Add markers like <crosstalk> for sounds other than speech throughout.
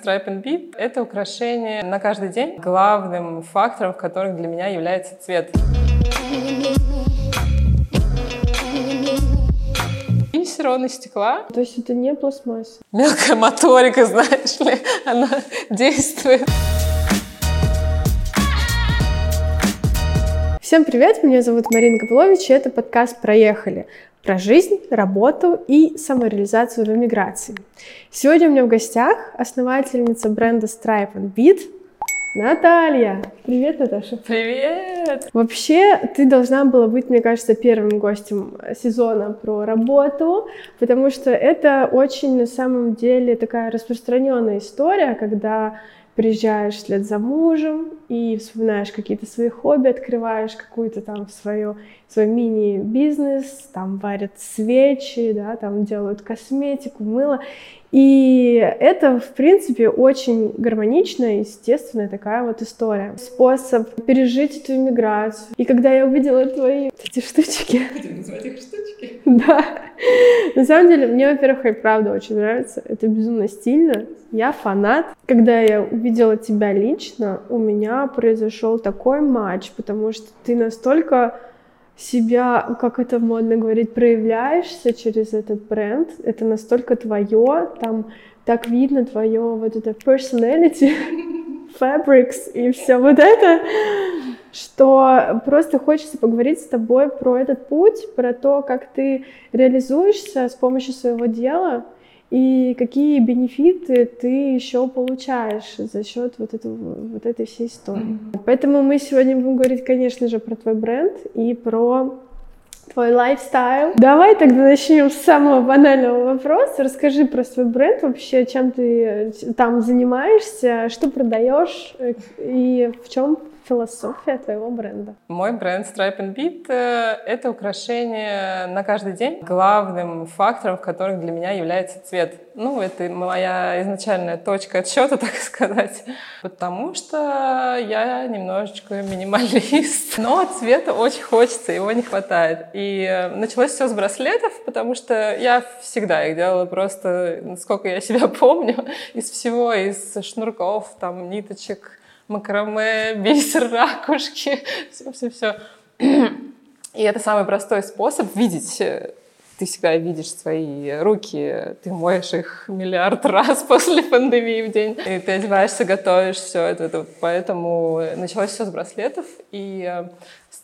Stripe and Beat — это украшение на каждый день. Главным фактором, в котором для меня является цвет. Бисер, он из стекла. То есть это не пластмасса? Мелкая моторика, <laughs> знаешь ли, она действует. Всем привет, меня зовут Марина Гавлович, и это подкаст «Проехали» про жизнь, работу и самореализацию в эмиграции. Сегодня у меня в гостях основательница бренда Stripe and Beat Наталья. Привет, Наташа. Привет. Вообще, ты должна была быть, мне кажется, первым гостем сезона про работу, потому что это очень, на самом деле, такая распространенная история, когда приезжаешь вслед за мужем и вспоминаешь какие-то свои хобби, открываешь какую-то там свою, свой мини-бизнес, там варят свечи, да, там делают косметику, мыло. И это, в принципе, очень гармоничная, естественная такая вот история. Способ пережить эту иммиграцию. И когда я увидела твои эти штучки... <laughs> Будем называть их штучки? Да. На самом деле, мне, во-первых, и правда очень нравится. Это безумно стильно. Я фанат. Когда я увидела тебя лично, у меня произошел такой матч, потому что ты настолько себя, как это модно говорить, проявляешься через этот бренд, это настолько твое, там так видно твое вот это personality, <laughs> fabrics и все вот это, что просто хочется поговорить с тобой про этот путь, про то, как ты реализуешься с помощью своего дела, и какие бенефиты ты еще получаешь за счет вот, этого, вот этой всей истории. Mm-hmm. Поэтому мы сегодня будем говорить, конечно же, про твой бренд и про твой лайфстайл. Давай тогда начнем с самого банального вопроса. Расскажи про свой бренд вообще, чем ты там занимаешься, что продаешь э, и в чем философия твоего бренда? Мой бренд Stripe and Beat э, — это украшение на каждый день. Главным фактором, в котором для меня является цвет. Ну, это моя изначальная точка отсчета, <laughs> так сказать. Потому что я немножечко минималист. Но цвета очень хочется, его не хватает. И э, началось все с браслетов, потому что я всегда их делала просто, сколько я себя <laughs> помню, из всего, из шнурков, там, ниточек, макраме, <laughs> бисер, ракушки, все-все-все. И это самый простой способ видеть э, ты всегда видишь свои руки, ты моешь их миллиард <laughs> раз после пандемии в день, и ты одеваешься, готовишь все это. это поэтому началось все с браслетов, и э,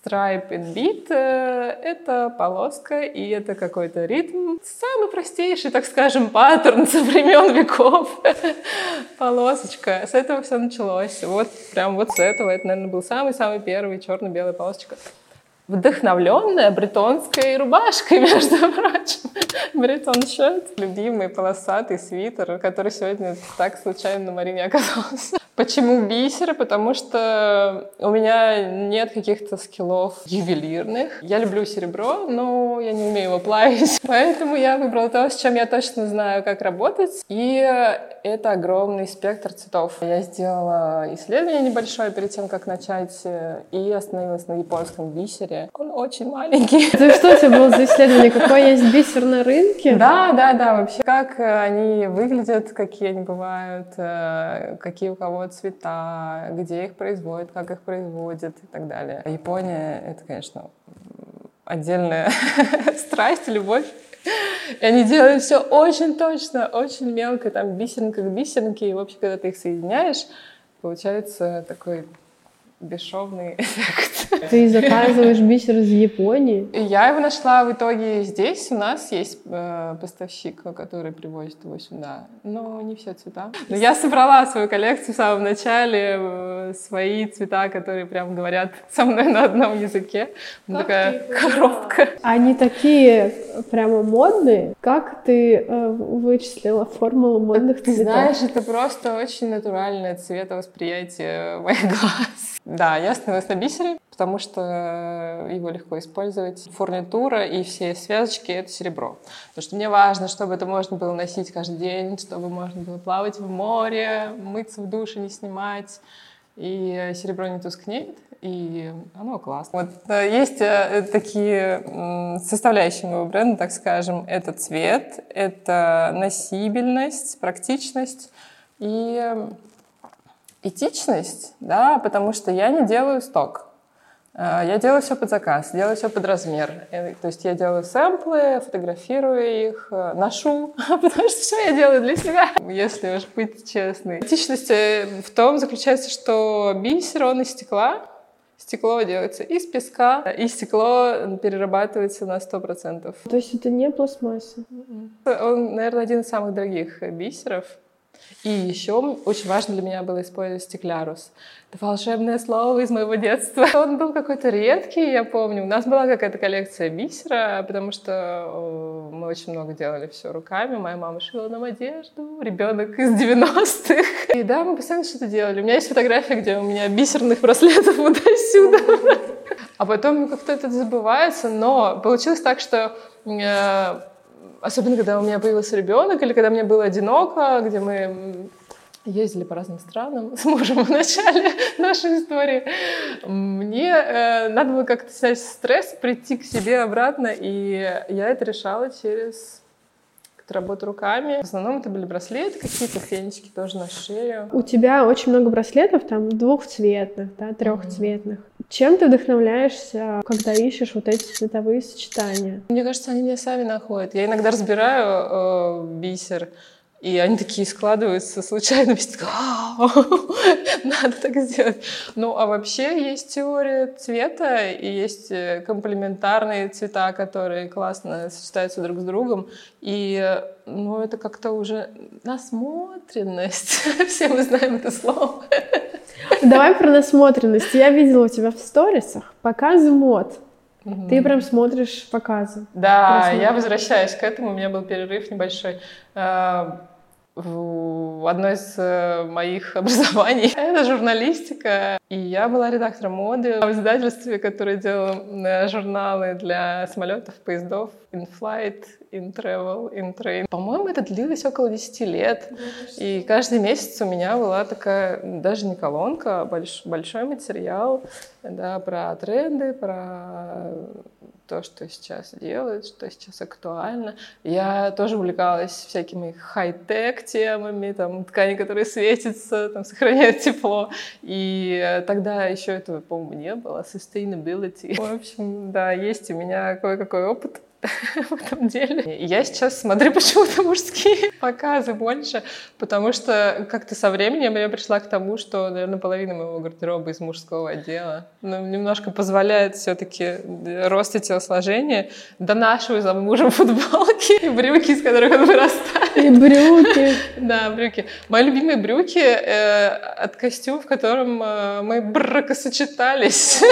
Stripe and Beat э, — это полоска, и это какой-то ритм. Самый простейший, так скажем, паттерн со времен веков. <laughs> Полосочка. С этого все началось. Вот прям вот с этого. Это, наверное, был самый-самый первый черно-белая полосочка вдохновленная бретонской рубашкой, <laughs> между прочим. Бретон счет. Любимый полосатый свитер, который сегодня так случайно на Марине оказался. Почему бисер? Потому что у меня нет каких-то скиллов ювелирных. Я люблю серебро, но я не умею его плавить. <laughs> Поэтому я выбрала то, с чем я точно знаю, как работать. И это огромный спектр цветов. Я сделала исследование небольшое перед тем, как начать, и остановилась на японском бисере. Очень маленький. <laughs> Это что у тебя было за исследование? Какой есть бисер на рынке? Да, да, да. Вообще, как они выглядят, какие они бывают, э, какие у кого цвета, где их производят, как их производят и так далее. Япония — это, конечно, отдельная <laughs> страсть, любовь. И они делают все очень точно, очень мелко, там бисеринка к бисеринке, и вообще, когда ты их соединяешь, получается такой бесшовный <laughs> эффект. Ты заказываешь бисер из Японии? Я его нашла в итоге здесь. У нас есть э, поставщик, который привозит его сюда. Но не все цвета. Но я собрала свою коллекцию в самом начале, э, свои цвета, которые прям говорят со мной на одном языке. Как такая коробка. Они такие прямо модные. Как ты э, вычислила формулу модных ты цветов? знаешь, это просто очень натуральное цветовосприятие моих глаз. Да, я остановилась на бисере, потому что его легко использовать. Фурнитура и все связочки — это серебро. Потому что мне важно, чтобы это можно было носить каждый день, чтобы можно было плавать в море, мыться в душе, не снимать. И серебро не тускнеет, и оно классно. Вот э, есть э, такие составляющие моего бренда, так скажем. Это цвет, это носибельность, практичность, И этичность, да, потому что я не делаю сток. Э, я делаю все под заказ, делаю все под размер. Э, то есть я делаю сэмплы, фотографирую их, э, ношу, <laughs> потому что все я делаю для себя, если уж быть честной. Этичность в том заключается, что бисер, он из стекла, Стекло делается из песка, и стекло перерабатывается на 100%. То есть это не пластмасса? Он, наверное, один из самых дорогих бисеров. И еще очень важно для меня было использовать стеклярус. Это волшебное слово из моего детства. Он был какой-то редкий, я помню. У нас была какая-то коллекция бисера, потому что мы очень много делали все руками. Моя мама шила нам одежду, ребенок из 90-х. И да, мы постоянно что-то делали. У меня есть фотография, где у меня бисерных браслетов <laughs> вот отсюда. А потом как-то это забывается, но получилось так, что э, особенно когда у меня появился ребенок или когда мне было одиноко, где мы ездили по разным странам с мужем в начале нашей истории. Мне э, надо было как-то снять стресс, прийти к себе обратно, и я это решала через работу руками. В основном это были браслеты какие-то, фенечки тоже на шею. У тебя очень много браслетов, там, двухцветных, да, трехцветных. Mm-hmm. Чем ты вдохновляешься, когда ищешь вот эти цветовые сочетания? Мне кажется, они меня сами находят. Я иногда разбираю э, бисер, и они такие складываются случайно, <laughs> надо так сделать. Ну, а вообще есть теория цвета, и есть э, комплементарные цвета, которые классно сочетаются друг с другом. И, ну, это как-то уже насмотренность. <laughs> Все мы знаем это слово. Давай про насмотренность. Я видела у тебя в сторисах показы мод. Угу. Ты прям смотришь показы. Да, я возвращаюсь к этому. У меня был перерыв небольшой. В одно из э, моих <laughs> образований. Это журналистика. И я была редактором моды в издательстве, которое делало э, журналы для самолетов, поездов, in-flight, in-travel, in-train. По-моему, это длилось около 10 лет. И каждый месяц у меня была такая, даже не колонка, а больш, большой материал да, про тренды, про то, что сейчас делают, что сейчас актуально. Я тоже увлекалась всякими хай-тек темами, там, ткани, которые светятся, там, сохраняют тепло. И тогда еще этого, по-моему, не было, sustainability. В общем, да, есть у меня кое-какой опыт <laughs> в этом деле. Я сейчас смотрю <laughs> почему-то мужские показы больше, потому что как-то со временем я пришла к тому, что, наверное, половина моего гардероба из мужского отдела. Ну, немножко позволяет все-таки рост и телосложение. Донашиваю за мужем <laughs> футболки и брюки, из которых он вырастает. И брюки. Да, брюки. Мои любимые брюки э, от костюма, в котором э, мы бракосочетались.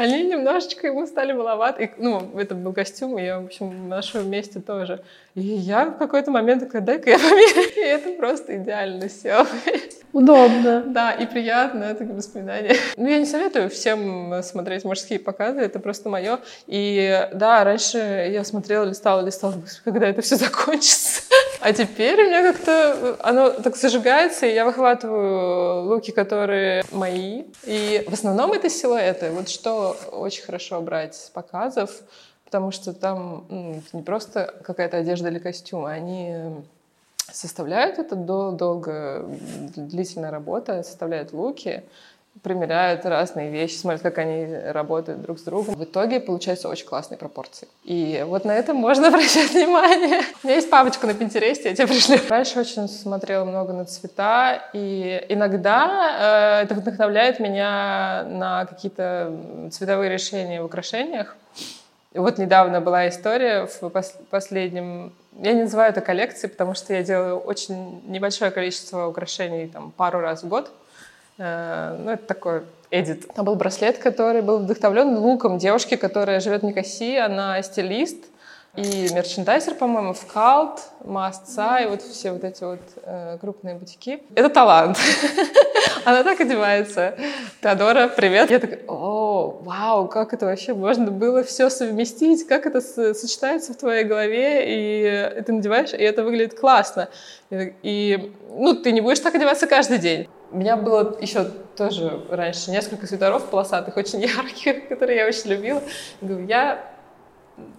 Они немножечко ему стали маловаты. ну, это был костюм, и я, в общем, в нашем месте тоже. И я в какой-то момент такая, дай-ка я померяю. <laughs> И это просто идеально сел. <laughs> Удобно. Да, и приятно, это воспоминание. Ну, я не советую всем смотреть мужские показы, это просто мое. И да, раньше я смотрела, листала, листала, когда это все закончится. А теперь у меня как-то оно так зажигается, и я выхватываю луки, которые мои. И в основном это силуэты. Вот что очень хорошо брать с показов, потому что там ну, не просто какая-то одежда или костюм, они составляют это дол- долго, длительная работа, составляют луки, примеряют разные вещи, смотрят, как они работают друг с другом. В итоге получаются очень классные пропорции. И вот на это можно <laughs> обращать внимание. У меня есть папочка на Пинтересте, я тебе пришлю. Раньше очень смотрела много на цвета, и иногда э, это вдохновляет меня на какие-то цветовые решения в украшениях. И вот недавно была история в пос- последнем я не называю это коллекцией, потому что я делаю очень небольшое количество украшений, там, пару раз в год. Э, ну, это такой эдит. Там был браслет, который был вдохновлен луком девушки, которая живет в Никосии, она стилист и мерчендайзер, по-моему, в Калт, Масца и вот все вот эти вот э, крупные бутики. Это талант. <laughs> Она так одевается. Теодора, привет. Я такая, о, вау, как это вообще можно было все совместить, как это сочетается в твоей голове, и ты надеваешь, и это выглядит классно. И, ну, ты не будешь так одеваться каждый день. У меня было еще тоже раньше несколько свитеров полосатых, очень <laughs> ярких, которые я очень любила. Я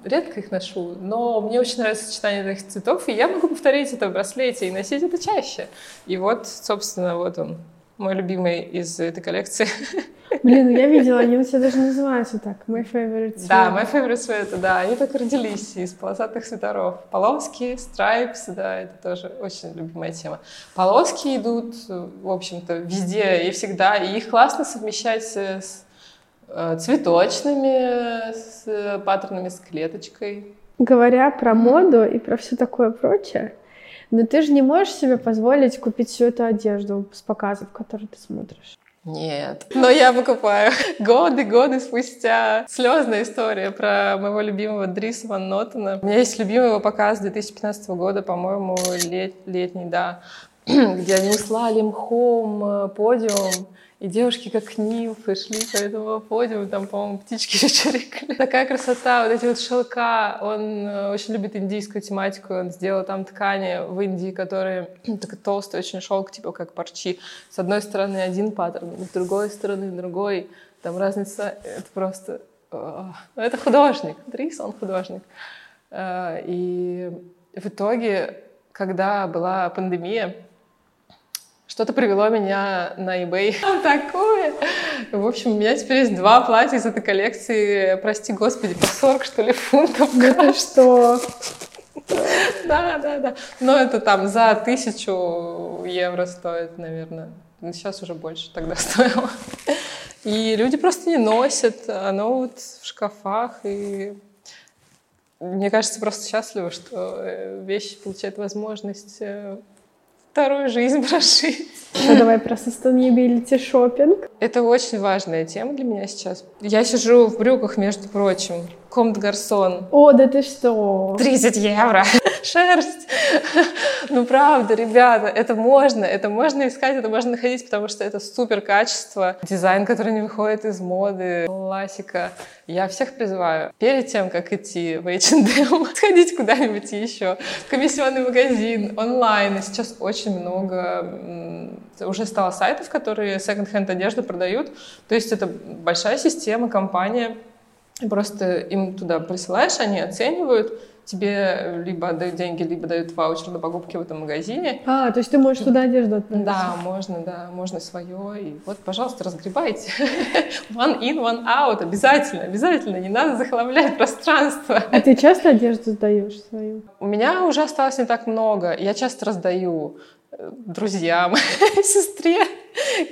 редко их ношу, но мне очень нравится сочетание этих цветов, и я могу повторить это в браслете и носить это чаще. И вот, собственно, вот он, мой любимый из этой коллекции. <laughs> Блин, ну я видела, они у тебя даже называются так, My Favorite Sweat. Да, My Favorite Sweat, да, они так родились из полосатых свитеров. Полоски, страйпс, да, это тоже очень любимая тема. Полоски идут, в общем-то, везде и всегда, и их классно совмещать с э, цветочными, с паттернами, с клеточкой. Говоря про моду и про все такое прочее, но ты же не можешь себе позволить купить всю эту одежду с показов, которые ты смотришь. Нет. Но я покупаю. <laughs> Годы, годы спустя. Слезная история про моего любимого Дриса Ван Нотена. У меня есть любимый его показ 2015 года, по-моему, лет, летний, да, <clears throat> где они услали мхом э, подиум и девушки как нимфы шли по этому подиуму, там, по-моему, птички <laughs> чирикали. Такая красота, вот эти вот шелка. Он э, очень любит индийскую тематику. Он сделал там ткани в Индии, которые <clears throat> такой толстый очень шелк, типа как парчи. С одной стороны один паттерн, с другой стороны другой. Там разница, это просто... Э, это художник. Дрис, он художник. И в итоге, когда была пандемия, что-то привело меня на eBay. <laughs> Такое! В общем, у меня теперь есть два платья из этой коллекции, прости господи, по 40, что ли, фунтов. Это что? <laughs> Да, да, да. Но это там за тысячу евро стоит, наверное. Сейчас уже больше тогда <laughs> стоило. И люди просто не носят. Оно вот в шкафах. И мне кажется, просто счастливо, что э, вещи получают возможность э, вторую жизнь <laughs> прожить. Ну, давай про sustainability шопинг. Это очень важная тема для меня сейчас. Я сижу в брюках, между прочим. Комт Гарсон. О, да ты что? 30 евро. <laughs> Шерсть. Ну, правда, ребята, это можно, это можно искать, это можно находить, потому что это супер качество. Дизайн, который не выходит из моды, классика. Я всех призываю, перед тем, как идти в H&M, <laughs> сходить куда-нибудь еще, в комиссионный магазин, онлайн. Сейчас очень много уже стало сайтов, которые секонд-хенд одежду продают. То есть это большая система, компания, Просто им туда присылаешь, они оценивают, тебе либо дают деньги, либо дают ваучер на покупки в этом магазине. А, то есть ты можешь туда одежду отправить? Да, можно, да, можно свое. И вот, пожалуйста, разгребайте. <laughs> One in, one out. Обязательно, обязательно. Не надо захламлять пространство. А ты часто одежду сдаешь свою? У меня уже осталось не так много. Я часто раздаю друзьям, <laughs> сестре,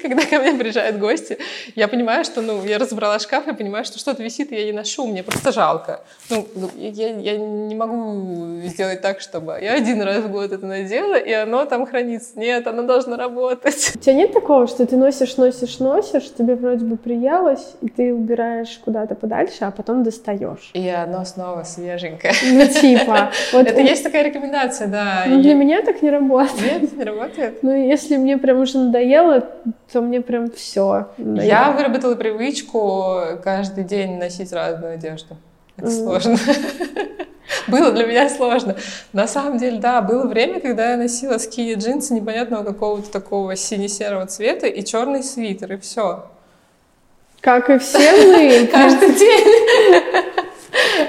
когда ко мне приезжают гости, я понимаю, что, ну, я разобрала шкаф, я понимаю, что что-то висит, и я не ношу, мне просто жалко. Ну, я, я не могу сделать так, чтобы я один раз в год это надела, и оно там хранится. Нет, оно должно работать. У тебя нет такого, что ты носишь, носишь, носишь, тебе вроде бы приелось, и ты убираешь куда-то подальше, а потом достаешь. И оно снова свеженькое. Ну, типа. <laughs> Вот это есть такая рекомендация, да. Ну, для меня так не работает. Нет, не работает? Ну, если мне прям уже надоело, то мне прям все. Я выработала привычку каждый день носить разную одежду. Это mm. сложно. <laughs> Было для меня сложно. На самом деле, да, было время, когда я носила скини джинсы непонятного какого-то такого сине-серого цвета и черный свитер, и все. Как и все мы. <laughs> Каждый день.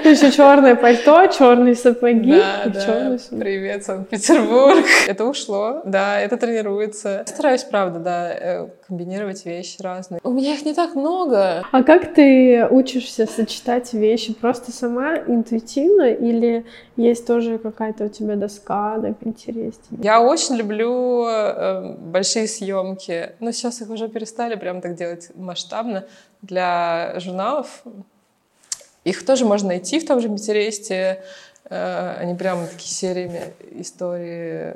Еще черное пальто, черные сапоги да, да. черный Привет, Санкт-Петербург. Это ушло, да, это тренируется. Стараюсь, правда, да, э, комбинировать вещи разные. У меня их не так много. А как ты учишься сочетать вещи? Просто сама интуитивно или есть тоже какая-то у тебя доска на Pinterest? Я очень люблю э, большие съемки. Но сейчас их уже перестали прям так делать масштабно для журналов. Их тоже можно найти в том же Пинтересте. Э, они прямо такие сериями истории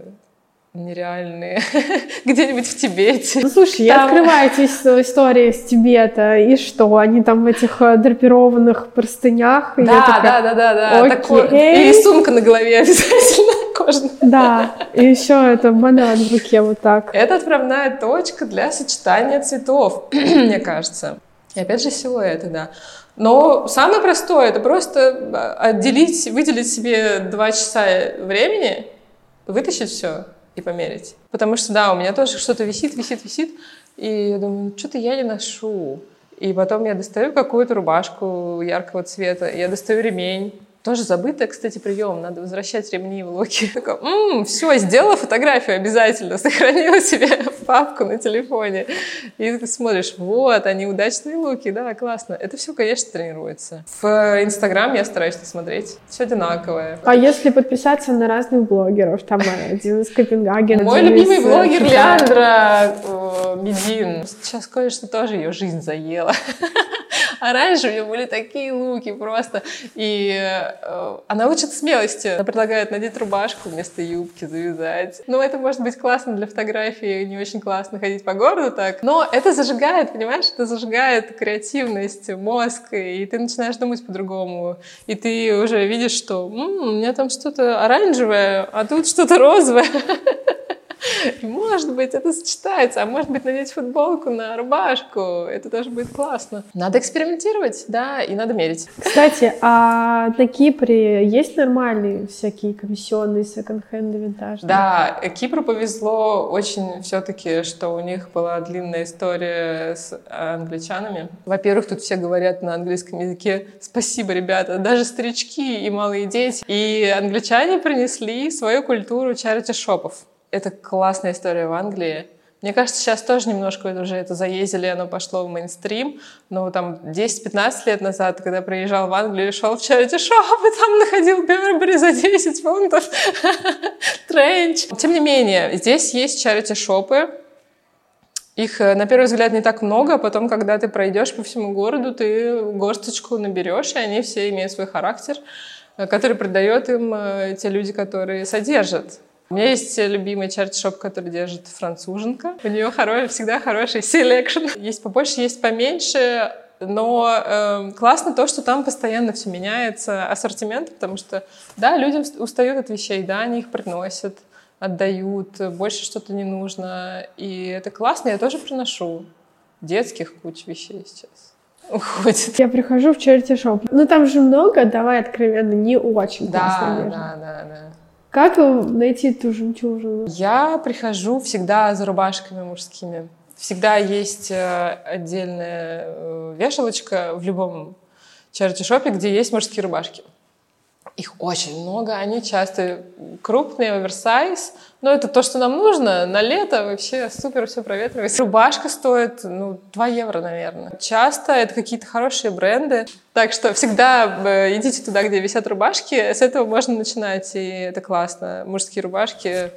нереальные, <laughs> где-нибудь в Тибете. Ну, слушай, там... открываете истории с Тибета, и что? Они там в этих э, драпированных простынях? Да, такая, да, да, да, да. Такой... И сумка на голове <laughs> обязательно кожаная. Да, и еще это банан в руке вот так. Это отправная точка для сочетания цветов, <clears throat> мне кажется. И опять же силуэты, да. Но самое простое — это просто а, отделить, выделить себе два часа времени, вытащить все и померить. Потому что, да, у меня тоже что-то висит, висит, висит, и я думаю, ну, что-то я не ношу. И потом я достаю какую-то рубашку яркого цвета, я достаю ремень, Тоже забытый, кстати, прием. Надо возвращать ремни в луки. Такой, м-м, все, сделала фотографию обязательно, сохранила себе папку на телефоне. И ты смотришь, вот, они удачные луки, да, классно. Это все, конечно, тренируется. В Инстаграм я стараюсь не смотреть. Все одинаковое. А если подписаться на разных блогеров, там один из Копенгагена, Мой любимый блогер Леандра э, Медин. Сейчас кое-что тоже ее жизнь заела. <laughs> А раньше у нее были такие луки просто. И э, она учит смелости. Она предлагает надеть рубашку вместо юбки, завязать. Ну, это может быть классно для фотографии, не очень классно ходить по городу так. Но это зажигает, понимаешь? Это зажигает креативность, мозг, и ты начинаешь думать по-другому. И ты уже видишь, что М, у меня там что-то оранжевое, а тут что-то розовое. <laughs> И, <laughs> может быть, это сочетается, а может быть, надеть футболку на рубашку, это тоже будет классно. Надо экспериментировать, да, и надо мерить. Кстати, а на Кипре есть нормальные всякие комиссионные секонд-хенды винтажные? Да, Кипру повезло очень все-таки, что у них была длинная история с англичанами. Во-первых, тут все говорят на английском языке «спасибо, ребята», даже старички и малые дети. И англичане принесли свою культуру чарити-шопов. Это классная история в Англии. Мне кажется, сейчас тоже немножко уже это заездили, оно пошло в мейнстрим. Но там 10-15 лет назад, когда приезжал в Англию, шел в charity шоп и там находил Бербери за 10 фунтов. <laughs> Тренч. Тем не менее, здесь есть charity шопы их, э, на первый взгляд, не так много, а потом, когда ты пройдешь по всему городу, ты горсточку наберешь, и они все имеют свой характер, э, который придает им э, те люди, которые содержат. У меня есть любимый charity shop, который держит француженка. У нее хоро... всегда хороший selection. Есть побольше, есть поменьше. Но э, классно то, что там постоянно все меняется, ассортимент, потому что, да, людям устают от вещей, да, они их приносят, отдают, больше что-то не нужно. И это классно, я тоже приношу. Детских куч вещей сейчас уходит. Я прихожу в черти шоп. Ну там же много, давай откровенно, не очень Да, да, да, да. Как найти ту жемчужину? Я прихожу всегда за рубашками мужскими. Всегда есть э, отдельная э, вешалочка в любом чарти-шопе, где есть мужские рубашки. Их очень много, они часто крупные, оверсайз, но это то, что нам нужно на лето, вообще супер все проветривается. Рубашка стоит, ну, 2 евро, наверное. Часто это какие-то хорошие бренды, так что всегда э, идите туда, где висят рубашки, с этого можно начинать, и это классно. Мужские рубашки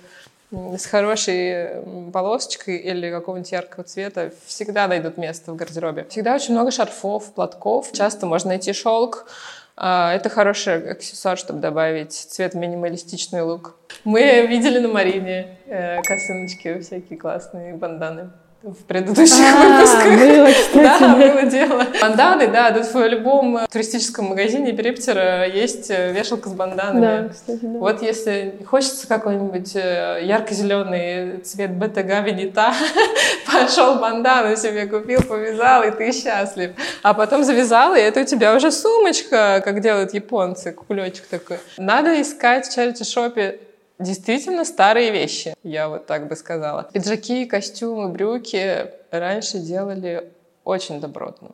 с хорошей полосочкой или какого-нибудь яркого цвета всегда найдут место в гардеробе. Всегда очень много шарфов, платков. Часто можно найти шелк, это хороший аксессуар, чтобы добавить цвет минималистичный лук. Мы <laughs> видели на Марине э, косыночки всякие классные, банданы в предыдущих а, выпусках. Было, кстати. Да, было дело. Банданы, да, тут в любом туристическом магазине Периптера есть э, вешалка с банданами. Да, кстати, да. Вот если хочется какой-нибудь э, ярко-зеленый цвет БТГ Венита, <laughs> пошел бандану себе купил, повязал, и ты счастлив. А потом завязал, и это у тебя уже сумочка, как делают японцы, кулечек такой. Надо искать в чарити-шопе действительно старые вещи, я вот так бы сказала. Пиджаки, костюмы, брюки раньше делали очень добротно.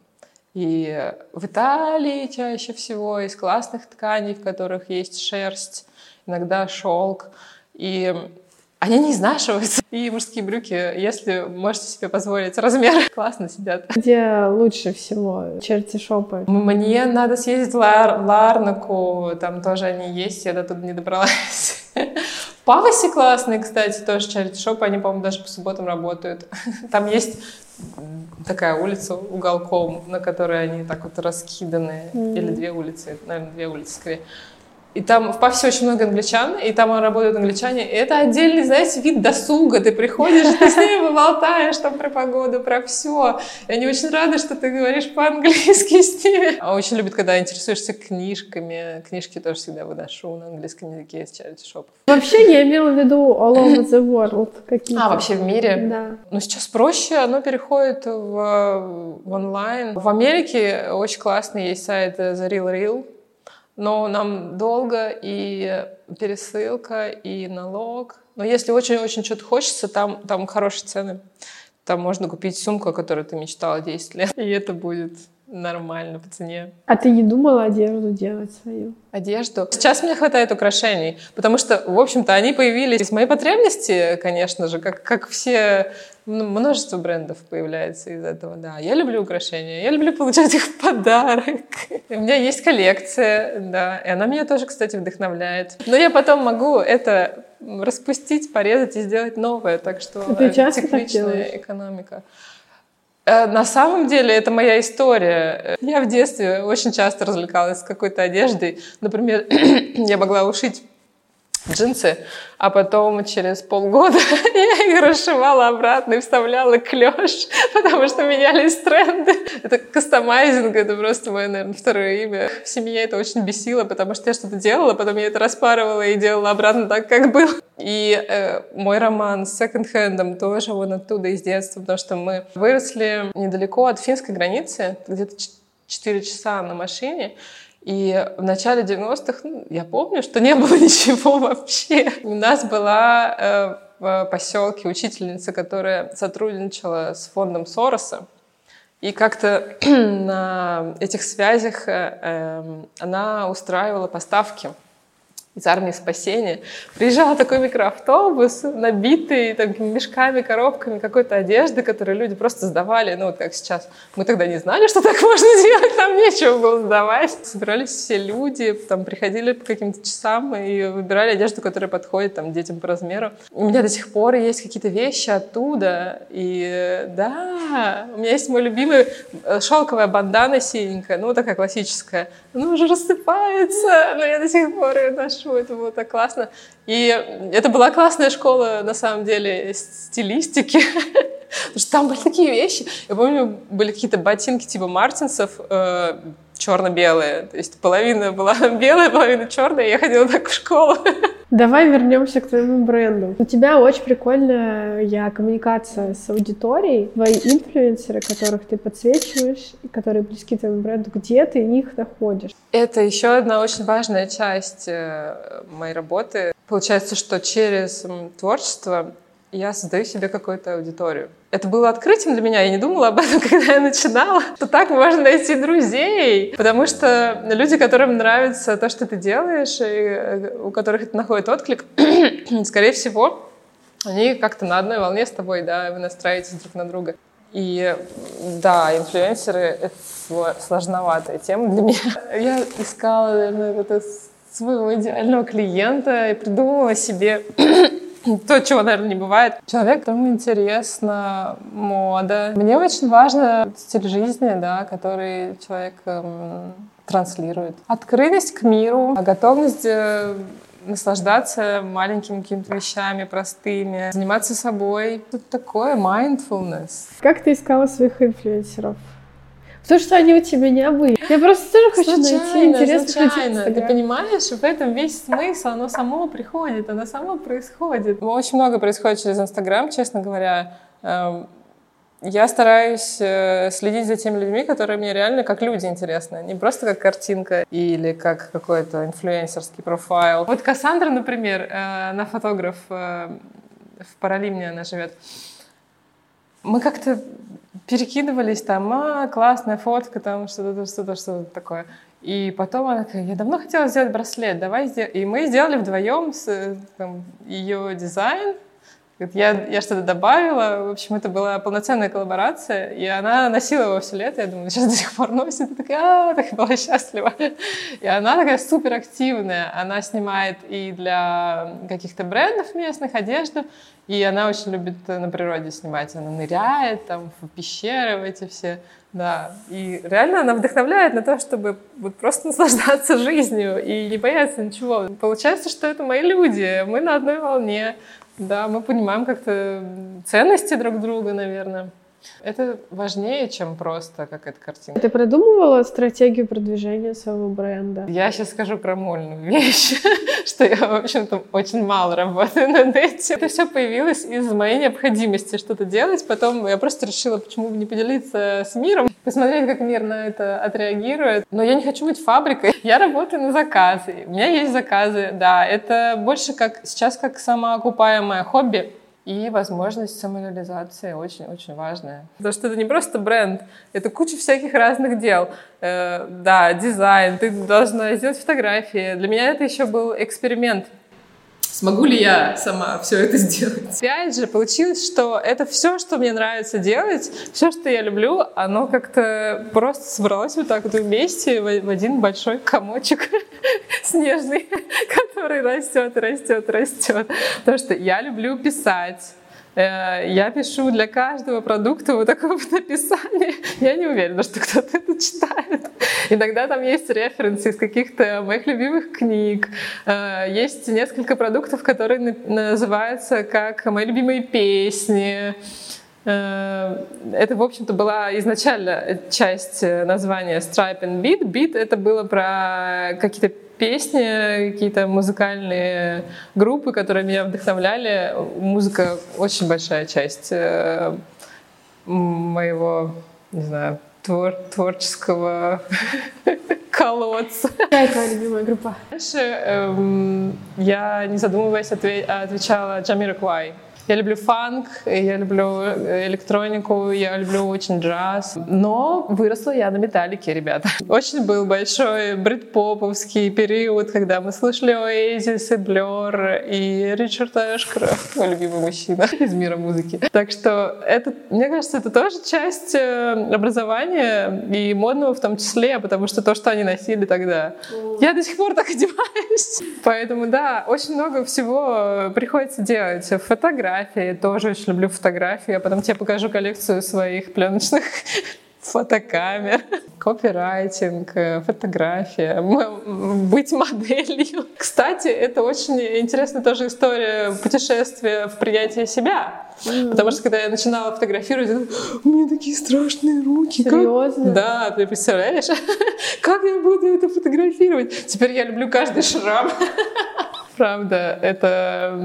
И в Италии чаще всего из классных тканей, в которых есть шерсть, иногда шелк. И они не изнашиваются. И мужские брюки, если можете себе позволить размер, <laughs> классно сидят. Где лучше всего черти шопы? Мне надо съездить в Лар Ларнаку, там тоже они есть, я до туда не добралась. <laughs> Павосе классные, кстати, тоже чарити шопы, они, по-моему, даже по субботам работают. <laughs> Там есть такая улица уголком, на которой они так вот раскиданы, mm-hmm. или две улицы, наверное, две улицы скорее. И там в Пафсе очень много англичан, и там работают англичане. И это отдельный, знаете, вид досуга. Ты приходишь, ты с ними болтаешь там про погоду, про все. И они очень рады, что ты говоришь по-английски с ними. А очень любят, когда интересуешься книжками. Книжки тоже всегда выношу на английском языке из charity шопов. Вообще я имела в виду all over the world какие-то. А, вообще в мире? Да. Ну, сейчас проще, оно переходит в, в онлайн. В Америке очень классный есть сайт The Real Real но нам долго и пересылка, и налог. Но если очень-очень что-то хочется, там, там хорошие цены. Там можно купить сумку, о которой ты мечтала 10 лет. <laughs> И это будет нормально по цене. А ты не думала одежду делать свою? Одежду. Сейчас мне хватает украшений, потому что, в общем-то, они появились из моей потребности, конечно же, как, как все ну, множество брендов появляется из этого, да. Я люблю украшения, я люблю получать их в подарок. У меня есть коллекция, да, и она меня тоже, кстати, вдохновляет. Но я потом могу это распустить, порезать и сделать новое, так что ты часто цикличная экономика. Э, на самом деле это моя история. Я в детстве очень часто развлекалась с какой-то одеждой. Например, <clears throat> я могла ушить джинсы, а потом через полгода <laughs> я их расшивала обратно и вставляла клеш, <laughs> потому что менялись тренды. Это кастомайзинг, это просто мое, наверное, второе имя. В семье это очень бесило, потому что я что-то делала, потом я это распарывала и делала обратно так, как был. И э, мой роман с секонд-хендом тоже он оттуда из детства, потому что мы выросли недалеко от финской границы, где-то 4 часа на машине, и в начале 90-х, ну, я помню, что не было <laughs> ничего вообще. У нас была э, в поселке учительница, которая сотрудничала с фондом Сороса. И как-то <clears throat> на этих связях э, э, она устраивала поставки из армии спасения. Приезжал такой микроавтобус, набитый там, мешками, коробками какой-то одежды, которые люди просто сдавали. Ну, вот как сейчас. Мы тогда не знали, что так <laughs> можно делать, нам нечего было сдавать. Собирались все люди, там, приходили по каким-то часам и выбирали одежду, которая подходит там, детям по размеру. У меня до сих пор есть какие-то вещи оттуда. И да, у меня есть мой любимый э, шелковая бандана синенькая, ну, такая классическая. Она уже рассыпается, но я до сих пор ее ношу хорошо, это было так классно. И это была классная школа, на самом деле, стилистики. <laughs> Потому что там были такие вещи. Я помню, были какие-то ботинки типа Мартинсов, э, черно-белые. То есть половина была <laughs> белая, половина черная, я ходила так в школу. <laughs> Давай вернемся к твоему бренду. У тебя очень прикольная коммуникация с аудиторией. Твои инфлюенсеры, которых ты подсвечиваешь, и которые близки твоему бренду, где ты их находишь? Это еще одна очень важная часть э, моей работы. Получается, что через творчество я создаю себе какую-то аудиторию. Это было открытием для меня, я не думала об этом, <laughs> когда я начинала, что так можно найти друзей, потому что люди, которым нравится то, что ты делаешь, и э, у которых это находит отклик, <clears throat> скорее всего, они как-то на одной волне с тобой, да, вы настраиваетесь друг на друга. И да, инфлюенсеры — это сложноватая тема для меня. Я искала, наверное, это своего идеального клиента и придумывала себе <laughs> то, чего, наверное, не бывает. Человек, которому интересна мода. Мне очень важно стиль жизни, да, который человек эм, транслирует. Открытость к миру, готовность э, наслаждаться маленькими какими-то вещами простыми, заниматься собой. Тут такое mindfulness. Как ты искала своих инфлюенсеров? То, что они у тебя не были. Я просто тоже хочу случайно, найти интересных случайно. Ты понимаешь, в этом весь смысл, оно само приходит, оно само происходит. Очень много происходит через Инстаграм, честно говоря. Эм, я стараюсь э, следить за теми людьми, которые мне реально как люди интересны. Не просто как картинка или как какой-то инфлюенсерский профайл. Вот Кассандра, например, э, на фотограф э, в Паралимне она живет. Мы как-то перекидывались там, а, классная фотка, там что-то, что-то, что-то такое. И потом она такая, я давно хотела сделать браслет, давай сделаем. И мы сделали вдвоем с, там, ее дизайн, я, я что-то добавила, в общем, это была полноценная коллаборация, и она носила его все лето, я думаю, сейчас до сих пор носит, и такая, а, так была счастлива. И она такая супер активная, она снимает и для каких-то брендов местных одежду, и она очень любит на природе снимать, она ныряет там в пещеры, в эти все, да. И реально она вдохновляет на то, чтобы вот просто наслаждаться <laughs> жизнью и не бояться ничего. Получается, что это мои люди, мы на одной волне, да, мы понимаем как-то ценности друг друга, наверное. Это важнее, чем просто какая-то картинка. Ты продумывала стратегию продвижения своего бренда? Я сейчас скажу крамольную вещь, <laughs> что я, в общем-то, очень мало работаю над этим. Это все появилось из моей необходимости что-то делать. Потом я просто решила, почему бы не поделиться с миром, посмотреть, как мир на это отреагирует. Но я не хочу быть фабрикой. <laughs> Я работаю на заказы. У меня есть заказы, да. Это больше как сейчас как самоокупаемое хобби И возможность самореализации очень-очень важная. Потому что это не просто бренд, это куча всяких разных дел. Э, да, дизайн, ты должна сделать фотографии. Для меня это еще был эксперимент. Смогу ли я сама все это сделать? Опять же, получилось, что это все, что мне нравится делать, все, что я люблю, оно как-то просто собралось вот так вот вместе в один большой комочек <laughs> снежный, <laughs> который растет, растет, растет. Потому что я люблю писать. Э, я пишу для каждого продукта вот такое вот <laughs> описание. Я не уверена, что кто-то это читает. Иногда там есть референсы из каких-то моих любимых книг. Э, есть несколько продуктов, которые называются как «Мои любимые песни». Э, это, в общем-то, была изначально часть названия Stripe and Beat. Beat — это было про какие-то песни, какие-то музыкальные группы, которые меня вдохновляли. Музыка очень большая часть э, моего, не знаю, твор творческого <laughs> колодца. Какая твоя любимая группа? Дальше эм, я, не задумываясь, отвечала Джамироквай. Я люблю фанк, я люблю э, электронику, я люблю очень джаз. Но выросла я на металлике, ребята. <laughs> Очень был большой брит-поповский период, когда мы слышали Oasis и Blur и Ричард Эшкрафт, <laughs> мой любимый мужчина <laughs> из мира музыки. Так что это, мне кажется, это тоже часть э, образования и модного в том числе, потому что то, что они носили тогда. Я до сих пор так одеваюсь. Поэтому да, очень много всего приходится делать. Фотографии, фотографии, тоже очень люблю фотографии. Я потом тебе покажу коллекцию своих пленочных <laughs> фотокамер, копирайтинг, э, фотография, быть моделью. <laughs> Кстати, это очень интересная тоже история путешествия в принятие себя. Потому что когда я начинала фотографировать, я думала, у меня такие страшные руки. Серьезно? Как? Да, ты представляешь? <laughs> как я буду это фотографировать? Теперь я люблю каждый шрам. Правда, это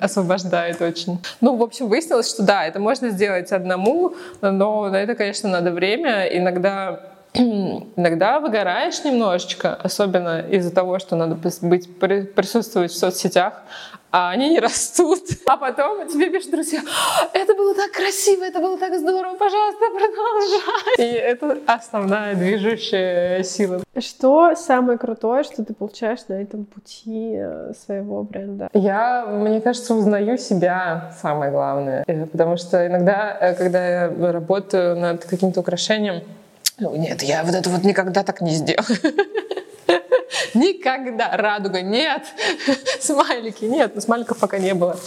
освобождает очень. Ну, в общем, выяснилось, что да, это можно сделать одному, но на это, конечно, надо время. Иногда <clears throat> иногда выгораешь немножечко, особенно из-за того, что надо быть, присутствовать в соцсетях, а они не растут. А потом тебе пишут друзья, это было так красиво, это было так здорово, пожалуйста, продолжай. И это основная движущая сила. Что самое крутое, что ты получаешь на этом пути э, своего бренда? Я, мне кажется, узнаю себя, самое главное. Э, потому что иногда, э, когда я работаю над каким-то украшением, ну, нет, я вот это вот никогда так не сделаю. <laughs> Никогда. Радуга нет. <laughs> Смайлики нет. Но смайликов пока не было.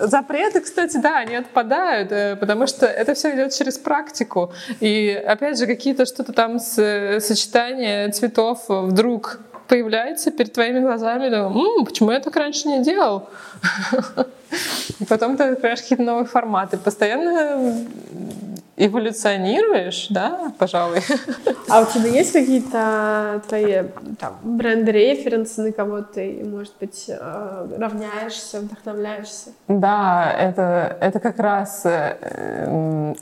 Запреты, кстати, да, они отпадают, э, потому что это все идет через практику. И опять же, какие-то что-то там с э, сочетание цветов вдруг появляется перед твоими глазами, думаю, М, почему я так раньше не делал? <laughs> Потом ты открываешь какие-то новые форматы. Постоянно эволюционируешь, да, пожалуй. А у тебя есть какие-то твои там, бренд-референсы, на кого ты, может быть, э, равняешься, вдохновляешься? Да, это, это как раз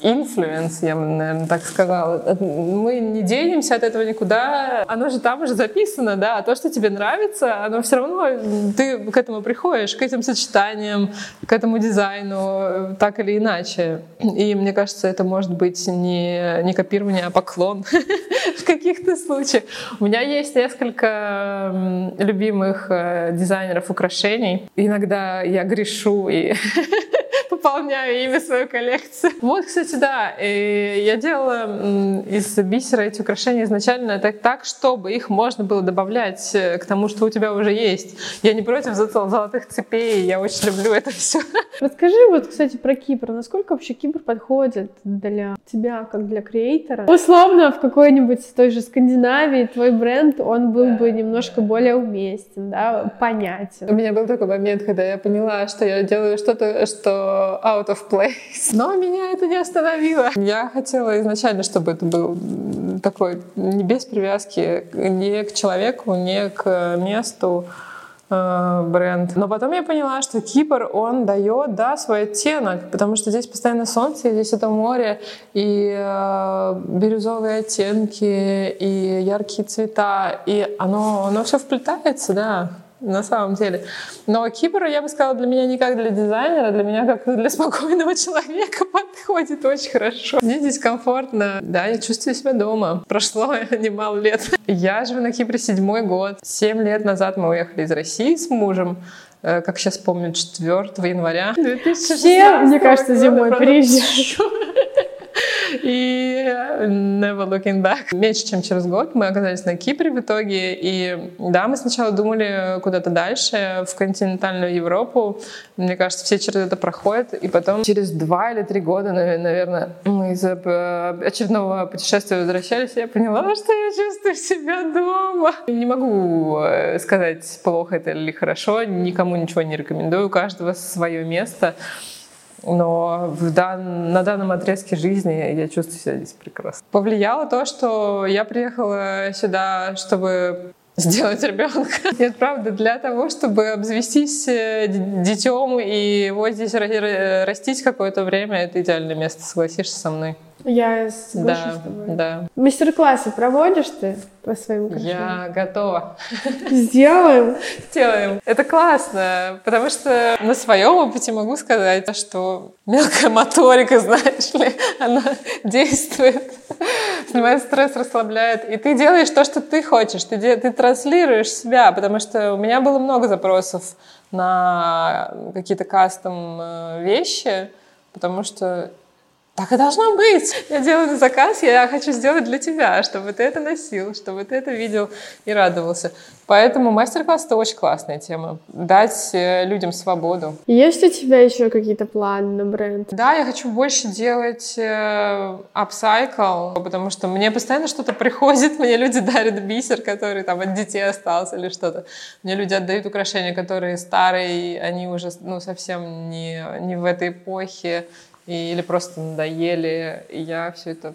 influence, я бы, наверное, так сказала. Мы не денемся от этого никуда. Оно же там уже записано, да, а то, что тебе нравится, оно все равно, ты к этому приходишь, к этим сочетаниям, к этому дизайну, э, так или иначе. И мне кажется, это может может быть не, не копирование, а поклон <laughs> в каких-то случаях. У меня есть несколько любимых э, дизайнеров украшений. Иногда я грешу и <laughs> пополняю ими свою коллекцию. Вот, кстати, да, я делала из бисера эти украшения изначально так, так, чтобы их можно было добавлять э, к тому, что у тебя уже есть. Я не против золотых цепей, я очень люблю это все. Расскажи вот, кстати, про Кипр. Насколько вообще Кипр подходит для тебя, как для креатора? Условно, в какой-нибудь той же Скандинавии твой бренд, он был бы немножко более уместен, да, понятен. У меня был такой момент, когда я поняла, что я делаю что-то, что out of place. Но меня это не остановило. Я хотела изначально, чтобы это был такой не без привязки ни к человеку, ни к месту бренд. Но потом я поняла, что Кипр, он дает, да, свой оттенок, потому что здесь постоянно солнце, здесь это море, и э, бирюзовые оттенки, и яркие цвета, и оно, оно все вплетается, да. На самом деле. Но Кипр, я бы сказала, для меня не как для дизайнера, для меня как для спокойного человека <laughs> подходит очень хорошо. Мне здесь комфортно. Да, я чувствую себя дома. Прошло <laughs> немало лет. Я живу на Кипре седьмой год. Семь лет назад мы уехали из России с мужем э, как сейчас помню, 4 января 2016 Все, мне кажется, зимой приезжают. <laughs> И never looking back. Меньше, чем через год мы оказались на Кипре в итоге. И да, мы сначала думали куда-то дальше, в континентальную Европу. Мне кажется, все через это проходят. И потом через два или три года, наверное, мы из э, очередного путешествия возвращались, и я поняла, что я чувствую себя дома. Не могу э, сказать, плохо это или хорошо. Никому ничего не рекомендую. У каждого свое место. Но в дан, на данном отрезке жизни я чувствую себя здесь прекрасно. Повлияло то, что я приехала сюда, чтобы <laughs> сделать ребенка. Нет, правда, для того, чтобы обзавестись э, детем и его здесь растить какое-то время, это идеальное место, согласишься со мной. Я соглашусь да, с тобой. Да. Мастер-классы проводишь ты по своим картинам? Я готова. Сделаем? <laughs> Сделаем. Это классно, потому что на своем опыте могу сказать, что мелкая моторика, <laughs> знаешь ли, она действует, снимает стресс, расслабляет. И ты делаешь то, что ты хочешь, ты, ты транслируешь себя, потому что у меня было много запросов на какие-то кастом э, вещи, потому что так и должно быть. Я делаю заказ, я хочу сделать для тебя, чтобы ты это носил, чтобы ты это видел и радовался. Поэтому мастер-класс — это очень классная тема. Дать э, людям свободу. Есть у тебя еще какие-то планы на бренд? Да, я хочу больше делать э, апсайкл, потому что мне постоянно что-то приходит, мне люди дарят бисер, который там от детей остался или что-то. Мне люди отдают украшения, которые старые, они уже ну, совсем не, не в этой эпохе или просто надоели, и я все это...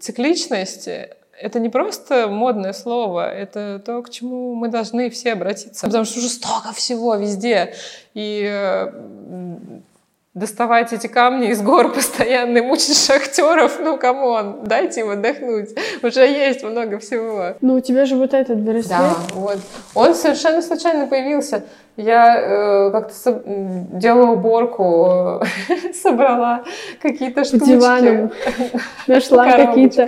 Цикличность — это не просто модное слово, это то, к чему мы должны все обратиться. Потому что уже столько всего везде. И э, доставать эти камни из гор <laughs> постоянно и мучить шахтеров, ну, come on, дайте им отдохнуть. Уже есть много всего. Ну, у тебя же вот этот браслет. Да, вот. Он совершенно случайно появился. Я э, как-то со- делала уборку, <laughs> собрала какие-то штучки. <laughs> По диванам нашла какие-то.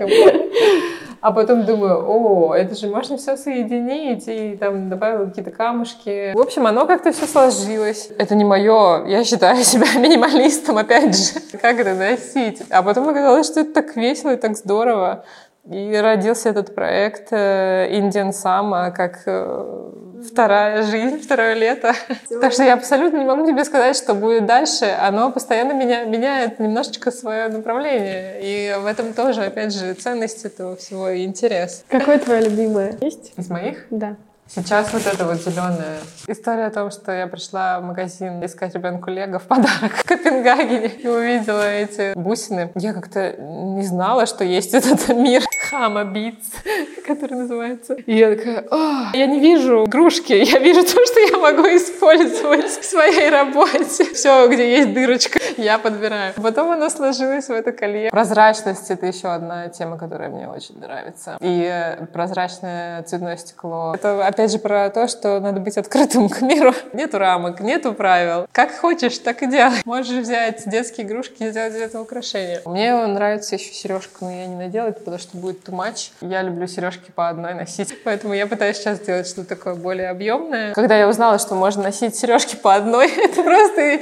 А потом думаю, о, это же можно все соединить, и там добавила какие-то камушки. В общем, оно как-то все сложилось. Это не мое, я считаю себя <laughs> минималистом, опять же. Как это носить? А потом оказалось, что это так весело и так здорово. И родился этот проект Indian Sama как э, вторая жизнь, второе лето. Так что я абсолютно не могу тебе сказать, что будет дальше. Оно постоянно меня, меняет немножечко свое направление. И в этом тоже, опять же, ценность этого всего и интерес. Какое твое любимое есть? Из моих? Да. Сейчас вот эта вот зеленая история о том, что я пришла в магазин искать ребенку Лего в подарок в <laughs> Копенгагене и увидела эти бусины. Я как-то не знала, что есть этот <laughs> мир Хама Битс, <laughs> который называется. И я такая, О, я не вижу игрушки, я вижу то, что я могу использовать в своей работе. Все, где есть дырочка, я подбираю. Потом оно сложилось в это колье. Прозрачность — это еще одна тема, которая мне очень нравится. И прозрачное цветное стекло. Это опять же про то, что надо быть открытым <laughs> к миру. Нету рамок, нету правил. Как хочешь, так и делай. Можешь взять детские игрушки и сделать из этого украшение. Мне нравится еще сережка, но я не надела, потому что будет too much. Я люблю сережки по одной носить, <laughs> поэтому я пытаюсь сейчас сделать что-то такое более объемное. Когда я узнала, что можно носить сережки по одной, <laughs> это просто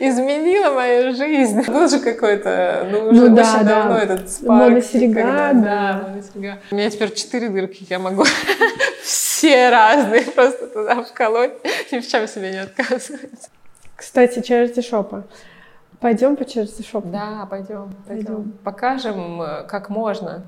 изменило мою жизнь. Был же какой-то, ну уже ну, да, очень да. давно этот спарк. Моносерега, когда, да. да моносерега. У меня теперь четыре дырки, я могу все разные просто туда вколоть, ни в чем себе не отказывать. Кстати, charity шопа. Пойдем по charity шопу? Да, пойдем, пойдем. пойдем. Покажем, э, как можно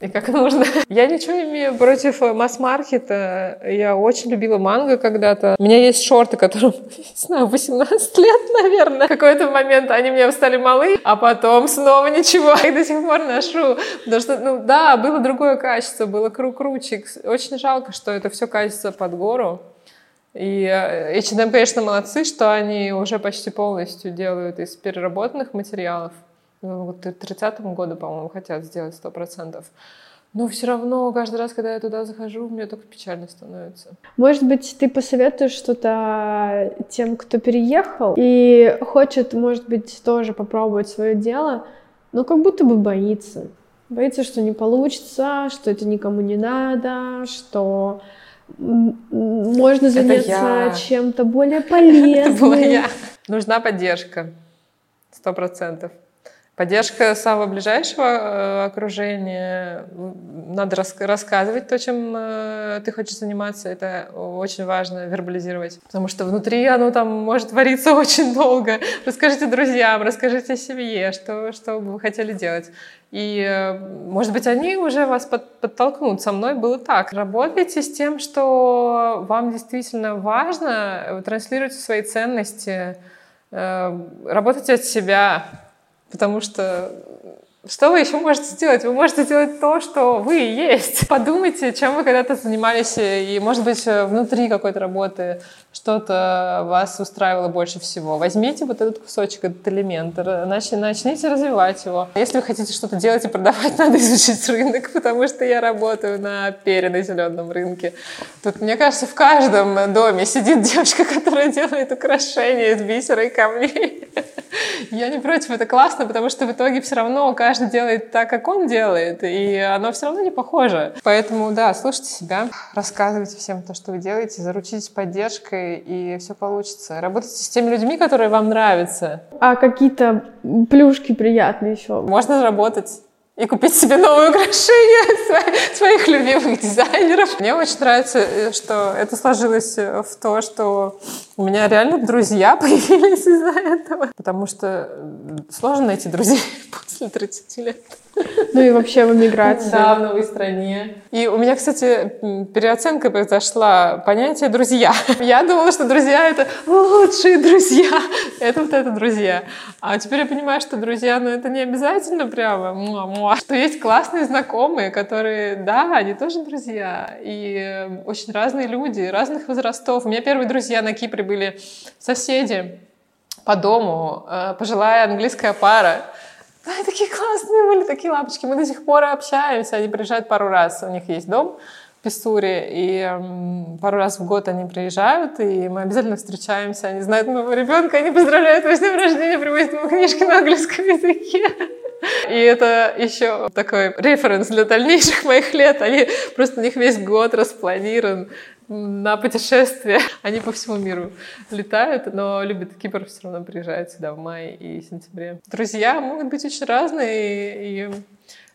и как нужно. <laughs> Я ничего не имею против э, масс-маркета. Я очень любила манго когда-то. У меня есть шорты, которым, <laughs> не знаю, 18 лет, наверное. В какой-то момент они мне стали малы, а потом снова ничего. <laughs> И до сих пор ношу. Потому что, ну да, было другое качество, было кру круче. Очень жалко, что это все качество под гору. И э, H&M, конечно, молодцы, что они уже почти полностью делают из переработанных материалов. К 30 году, по-моему, хотят сделать 100%. Но все равно каждый раз, когда я туда захожу, мне только печально становится. Может быть, ты посоветуешь что-то тем, кто переехал и хочет, может быть, тоже попробовать свое дело, но как будто бы боится. Боится, что не получится, что это никому не надо, что можно заняться чем-то более полезным. <laughs> Это была я. Нужна поддержка. Сто процентов. Поддержка самого ближайшего э, окружения. Надо рас рассказывать то, чем э, ты хочешь заниматься. Это очень важно вербализировать. Потому что внутри оно там может вариться <laughs> очень долго. Расскажите друзьям, расскажите семье, что, что бы вы хотели делать. И, э, может быть, они уже вас под, подтолкнут. Со мной было так. Работайте с тем, что вам действительно важно, транслируйте свои ценности, работайте от себя, потому что что вы еще можете сделать? Вы можете сделать то, что вы и есть. <laughs> Подумайте, чем вы когда-то занимались, и, может быть, внутри какой-то работы что-то вас устраивало больше всего. Возьмите вот этот кусочек, этот элемент, начните развивать его. Если вы хотите что-то делать и продавать, <laughs> надо изучить рынок, потому что я работаю на перенаселенном рынке. Тут, мне кажется, в каждом доме сидит <laughs> девочка, которая делает украшения из бисера и камней. Я не против, это классно, потому что в итоге все равно каждый делает так, как он делает, и оно все равно не похоже. Поэтому, да, слушайте себя, рассказывайте всем то, что вы делаете, заручитесь поддержкой, и все получится. Работайте с теми людьми, которые вам нравятся. А какие-то плюшки приятные еще? Можно заработать и купить себе новые украшения <laughs> своих любимых дизайнеров. Мне очень нравится, э, что это сложилось э, в то, что у меня реально друзья <laughs> появились из-за этого. Потому что сложно найти друзей <laughs> после 30 лет. Ну и вообще в эмиграции. Да, в новой стране. И у меня, кстати, переоценка произошла понятие «друзья». Я думала, что друзья — это лучшие друзья. Это вот это друзья. А теперь я понимаю, что друзья, ну это не обязательно прямо муа-муа. Что есть классные знакомые, которые, да, они тоже друзья. И очень разные люди, разных возрастов. У меня первые друзья на Кипре были соседи по дому, э, пожилая английская пара. Они такие классные были, такие лампочки. Мы до сих пор общаемся. Они приезжают пару раз. У них есть дом в Писсуре. И пару раз в год они приезжают, и мы обязательно встречаемся. Они знают моего ребенка, они поздравляют его с днем рождения, привозят ему книжки на английском языке. И это еще такой референс для дальнейших моих лет. Они просто у них весь год распланирован на путешествия. <laughs> Они по всему миру летают, но любят Кипр, все равно приезжают сюда в мае и сентябре. Друзья могут быть очень разные, и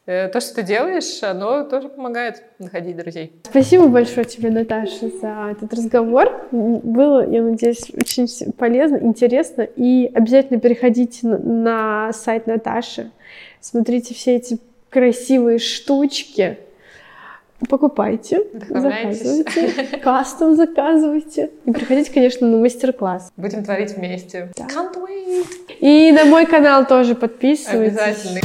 э, то, что ты делаешь, оно тоже помогает находить друзей. Спасибо большое тебе, Наташа, за этот разговор. Было, я надеюсь, очень полезно, интересно. И обязательно переходите на сайт Наташи, смотрите все эти красивые штучки, покупайте, заказывайте, <laughs> кастом заказывайте. И приходите, конечно, на мастер-класс. Будем творить вместе. Да. Can't wait! И на мой канал тоже подписывайтесь. Обязательно.